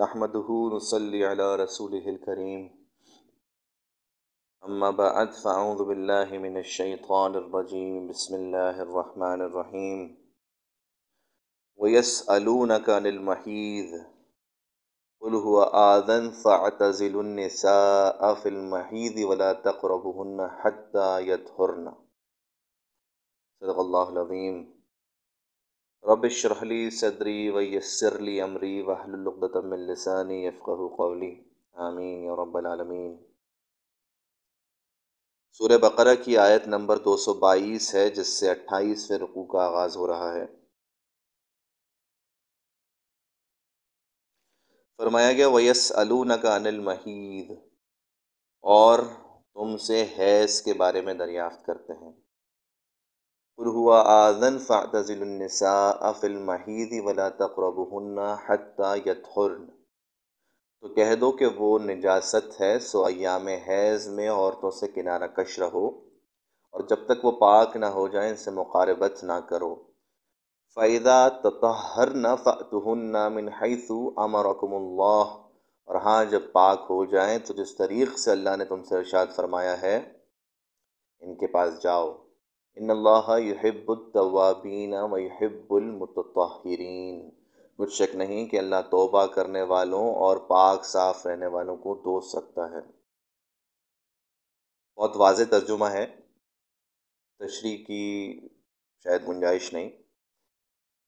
نحمده نصلي على رسوله الكريم. أما بعد، فأعوذ بالله من الشيطان الرجيم. بسم الله الرحمن الرحيم. ويسألونك عن المحيذ قل هو آذن فاعتزلوا النساء في المحيذ ولا تقربهن حتى يطهرن. صدق الله العظيم. رب اشرح لي صدری ویسر لی امری واحلل عقدۃ من لسانی یفقهوا قولی آمین یا رب العالمین سورہ بقرہ کی آیت نمبر دو سو بائیس ہے، جس سے اٹھائیسویں رقوع کا آغاز ہو رہا ہے۔ فرمایا گیا ویس کا ان المحید اور تم سے حیض کے بارے میں دریافت کرتے ہیں۔ قل هو آذن فاعتزل النساء فی المحید ولا تقربهن حتى يطهرن تو کہہ دو کہ وہ نجاست ہے، سو ایام حیض میں عورتوں سے کنارہ کش رہو اور جب تک وہ پاک نہ ہو جائیں ان سے مقاربت نہ کرو۔ فیدا تطہر نہ فَأْتُهُنَّ مِنْ حَيْثُ أَمَرَكُمُ اللَّهُ۔ اور ہاں جب پاک ہو جائیں تو جس طریق سے اللہ نے تم سے ارشاد فرمایا ہے، ان کے پاس جاؤ۔ ان اللہ یحب التوابین و یحب المتطہرین۔ کچھ شک نہیں کہ اللہ توبہ کرنے والوں اور پاک صاف رہنے والوں کو دوست رکھتا ہے۔ بہت واضح ترجمہ ہے۔ تشریح کی شاید گنجائش نہیں۔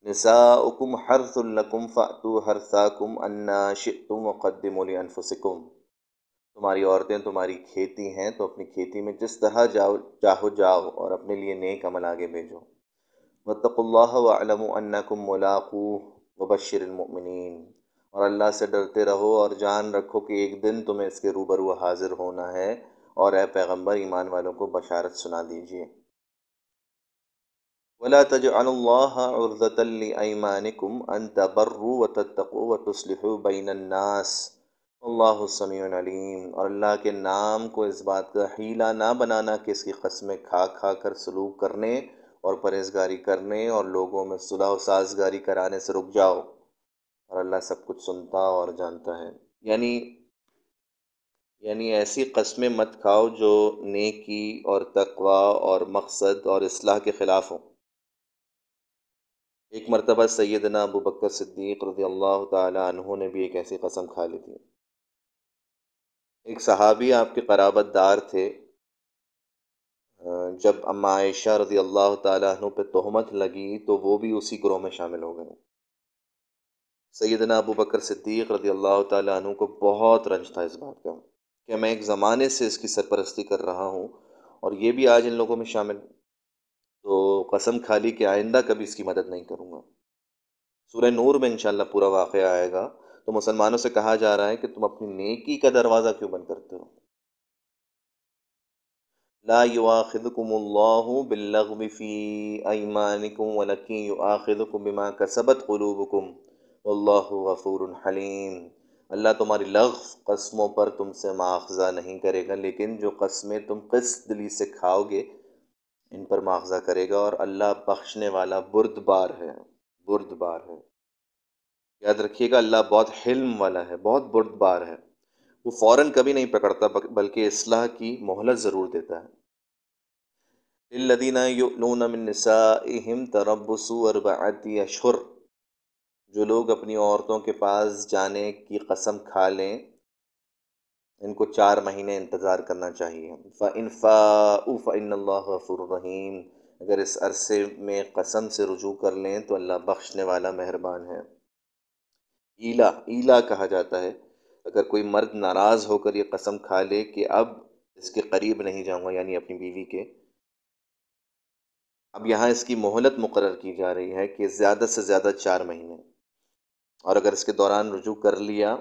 نساؤکم حرث لکم فأتو حرثاکم انا شئتم وقدموا لانفسکم تمہاری عورتیں تمہاری کھیتی ہیں، تو اپنی کھیتی میں جس طرح جاؤ، چاہو جاؤ اور اپنے لیے نیک عمل آگے بھیجو۔ وطق اللہ علم انکم ملاقو وبشر المؤمنین۔ اور اللہ سے ڈرتے رہو اور جان رکھو کہ ایک دن تمہیں اس کے روبرو حاضر ہونا ہے۔ اور اے پیغمبر، ایمان والوں کو بشارت سنا دیجیے ولا تجعلوا الله عرضة لأيمانكم أن تبروا وتتقوا وتصلحوا بين الناس۔ اللہ سمیع علیم، اور اللہ کے نام کو اس بات کا حیلہ نہ بنانا کہ اس کی قسمیں کھا کھا کر سلوک کرنے اور پرہیزگاری کرنے اور لوگوں میں صلاح و سازگاری کرانے سے رک جاؤ۔ اور اللہ سب کچھ سنتا اور جانتا ہے۔ یعنی یعنی ایسی قسمیں مت کھاؤ جو نیکی اور تقوا اور مقصد اور اصلاح کے خلاف ہوں۔ ایک مرتبہ سیدنا ابو بکر صدیق رضی اللہ تعالیٰ عنہ نے بھی ایک ایسی قسم کھا لی تھی۔ ایک صحابی آپ کے قرابت دار تھے جب اما عائشہ رضی اللہ تعالیٰ عنہ پہ تہمت لگی تو وہ بھی اسی گروہ میں شامل ہو گئے۔ سیدنا ابو بکر صدیق رضی اللہ تعالیٰ عنہ کو بہت رنج تھا اس بات کا کہ میں ایک زمانے سے اس کی سرپرستی کر رہا ہوں اور یہ بھی آج ان لوگوں میں شامل۔ تو قسم کھا لی کہ آئندہ کبھی اس کی مدد نہیں کروں گا۔ سورہ نور میں انشاءاللہ پورا واقعہ آئے گا۔ تو مسلمانوں سے کہا جا رہا ہے کہ تم اپنی نیکی کا دروازہ کیوں بند کرتے ہو؟ لا يؤاخذكم الله باللغو في ايمانكم ولكن يؤاخذكم بما كسبت قلوبكم والله غفور حليم اللہ تمہاری لغو قسموں پر تم سے ماخذہ نہیں کرے گا، لیکن جو قسمیں تم قسط دلی سے کھاؤ گے، ان پر ماخذہ کرے گا اور اللہ بخشنے والا برد بار ہے برد بار ہے۔ یاد رکھیے گا، اللہ بہت حلم والا ہے، بہت برد بار ہے۔ وہ فوراً کبھی نہیں پکڑتا، بلکہ اصلاح کی مہلت ضرور دیتا ہے۔ من نسائهم تربصوا اربعه اشهر جو لوگ اپنی عورتوں کے پاس جانے کی قسم کھا لیں، ان کو چار مہینے انتظار کرنا چاہیے۔ فَإِن فَاءُ فَإِنَّ اللَّهَ غَفُورٌ رَحِيمٌ۔ اگر اس عرصے میں قسم سے رجوع کر لیں، تو اللہ بخشنے والا مہربان ہے۔ ایلا ایلا کہا جاتا ہے۔ اگر کوئی مرد ناراض ہو کر یہ قسم کھا لے کہ اب اس کے قریب نہیں جاؤں گا یعنی اپنی بیوی کے۔ اب یہاں اس کی مہلت مقرر کی جا رہی ہے کہ زیادہ سے زیادہ چار مہینے۔ اور اگر اس کے دوران رجوع کر لیا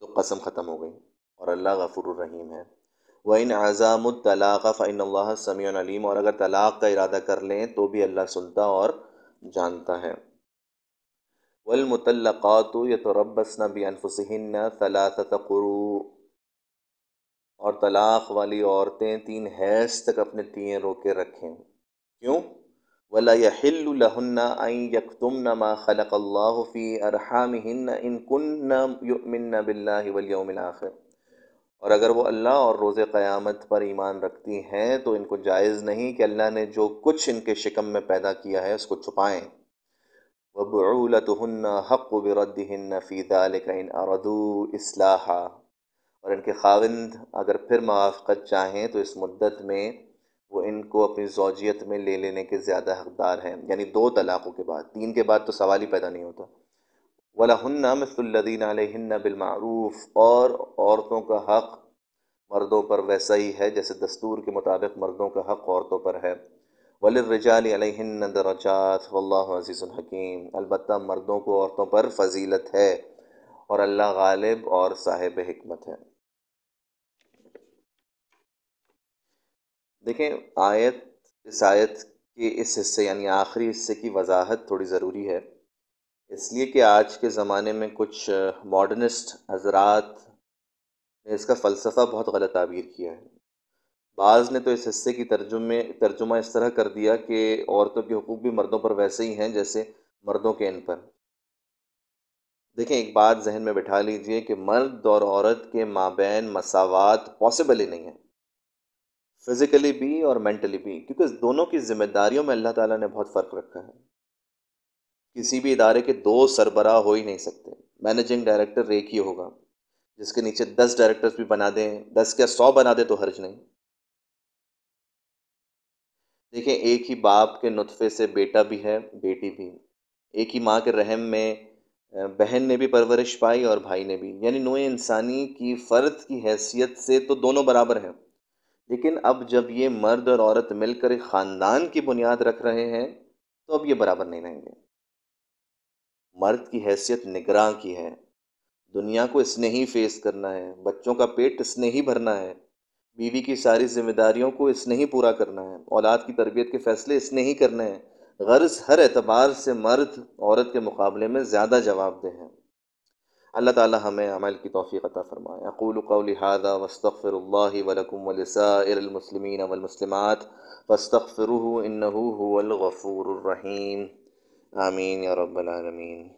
تو قسم ختم ہو گئی۔ اور اللہ غفر الرحیم ہے۔ وہ ان اعظام الطلاق فعین اللہ سمیع علیم اور اگر طلاق کا ارادہ کر لیں تو بھی اللہ سنتا اور جانتا ہے۔ والمطلقات يتربصن بانفسهن ثلاثه قروء۔ اور طلاق والی عورتیں تین حیض تک اپنے تین روکے رکھیں۔ کیوں؟ ولا يحل لهن أن يكتمن ما خلق الله في أرحامهن إن كن يؤمن بالله واليوم الآخر۔ اور اگر وہ اللہ اور روز قیامت پر ایمان رکھتی ہیں تو ان کو جائز نہیں کہ اللہ نے جو کچھ ان کے شکم میں پیدا کیا ہے اس کو چھپائیں۔ وَبُعُولَتُهُنَّ حَقُّ بِرَدِّهِنَّ فِي ذَلِكَ إِنْ أَرَدُوا إِصْلَاحًا۔ اور ان کے خاوند اگر پھر موافقت چاہیں تو اس مدت میں وہ ان کو اپنی زوجیت میں لے لینے کے زیادہ حقدار ہیں۔ یعنی دو طلاقوں کے بعد۔ تین کے بعد تو سوال ہی پیدا نہیں ہوتا۔ ولاحن مثل الدین علیہن بالمعروف۔ اور عورتوں کا حق مردوں پر ویسا ہی ہے جیسے دستور کے مطابق مردوں کا حق عورتوں پر ہے۔ ولرجال علیہن درجات، واللہ عزیز الحکیم البتہ مردوں کو عورتوں پر فضیلت ہے اور اللہ غالب اور صاحب حکمت ہے۔ دیکھیں، آیت، اس آیت کے اس حصے یعنی آخری حصے کی وضاحت تھوڑی ضروری ہے۔ اس لیے کہ آج کے زمانے میں کچھ ماڈرنسٹ حضرات نے اس کا فلسفہ بہت غلط تعبیر کیا ہے۔ بعض نے تو اس حصے کی ترجمے ترجمہ اس طرح کر دیا کہ عورتوں کے حقوق بھی مردوں پر ویسے ہی ہیں جیسے مردوں کے ان پر۔ دیکھیں، ایک بات ذہن میں بٹھا لیجیے کہ مرد اور عورت کے مابین مساوات پاسبل ہی نہیں ہے فزیکلی بھی اور مینٹلی بھی، کیونکہ دونوں کی ذمہ داریوں میں اللہ تعالیٰ نے بہت فرق رکھا ہے۔ کسی بھی ادارے کے دو سربراہ ہو ہی نہیں سکتے۔ مینیجنگ ڈائریکٹر ایک ہی ہوگا، جس کے نیچے دس ڈائریکٹرز بھی بنا دیں، دس کیا سو بنا دیں تو حرج نہیں۔ دیکھیں، ایک ہی باپ کے نطفے سے بیٹا بھی ہے، بیٹی بھی۔ ایک ہی ماں کے رحم میں بہن نے بھی پرورش پائی اور بھائی نے بھی۔ یعنی نوع انسانی کی فرد کی حیثیت سے تو دونوں برابر ہیں۔ لیکن اب جب یہ مرد اور عورت مل کر ایک خاندان کی بنیاد رکھ رہے ہیں، تو اب یہ برابر نہیں رہیں گے۔ مرد کی حیثیت نگراں کی ہے۔ دنیا کو اس نے ہی فیس کرنا ہے۔ بچوں کا پیٹ اس نے ہی بھرنا ہے۔ بیوی کی ساری ذمہ داریوں کو اس نے ہی پورا کرنا ہے، اولاد کی تربیت کے فیصلے اس نے ہی کرنے ہیں۔ غرض ہر اعتبار سے مرد عورت کے مقابلے میں زیادہ جواب دہ ہیں۔ اللہ تعالی ہمیں عمل کی توفیق عطا فرمائے۔ اقول قولی هذا واستغفر الله ولكم ولسائر المسلمين والمسلمات فاستغفروه انه هو الغفور الرحیم۔ آمین یا رب العالمین۔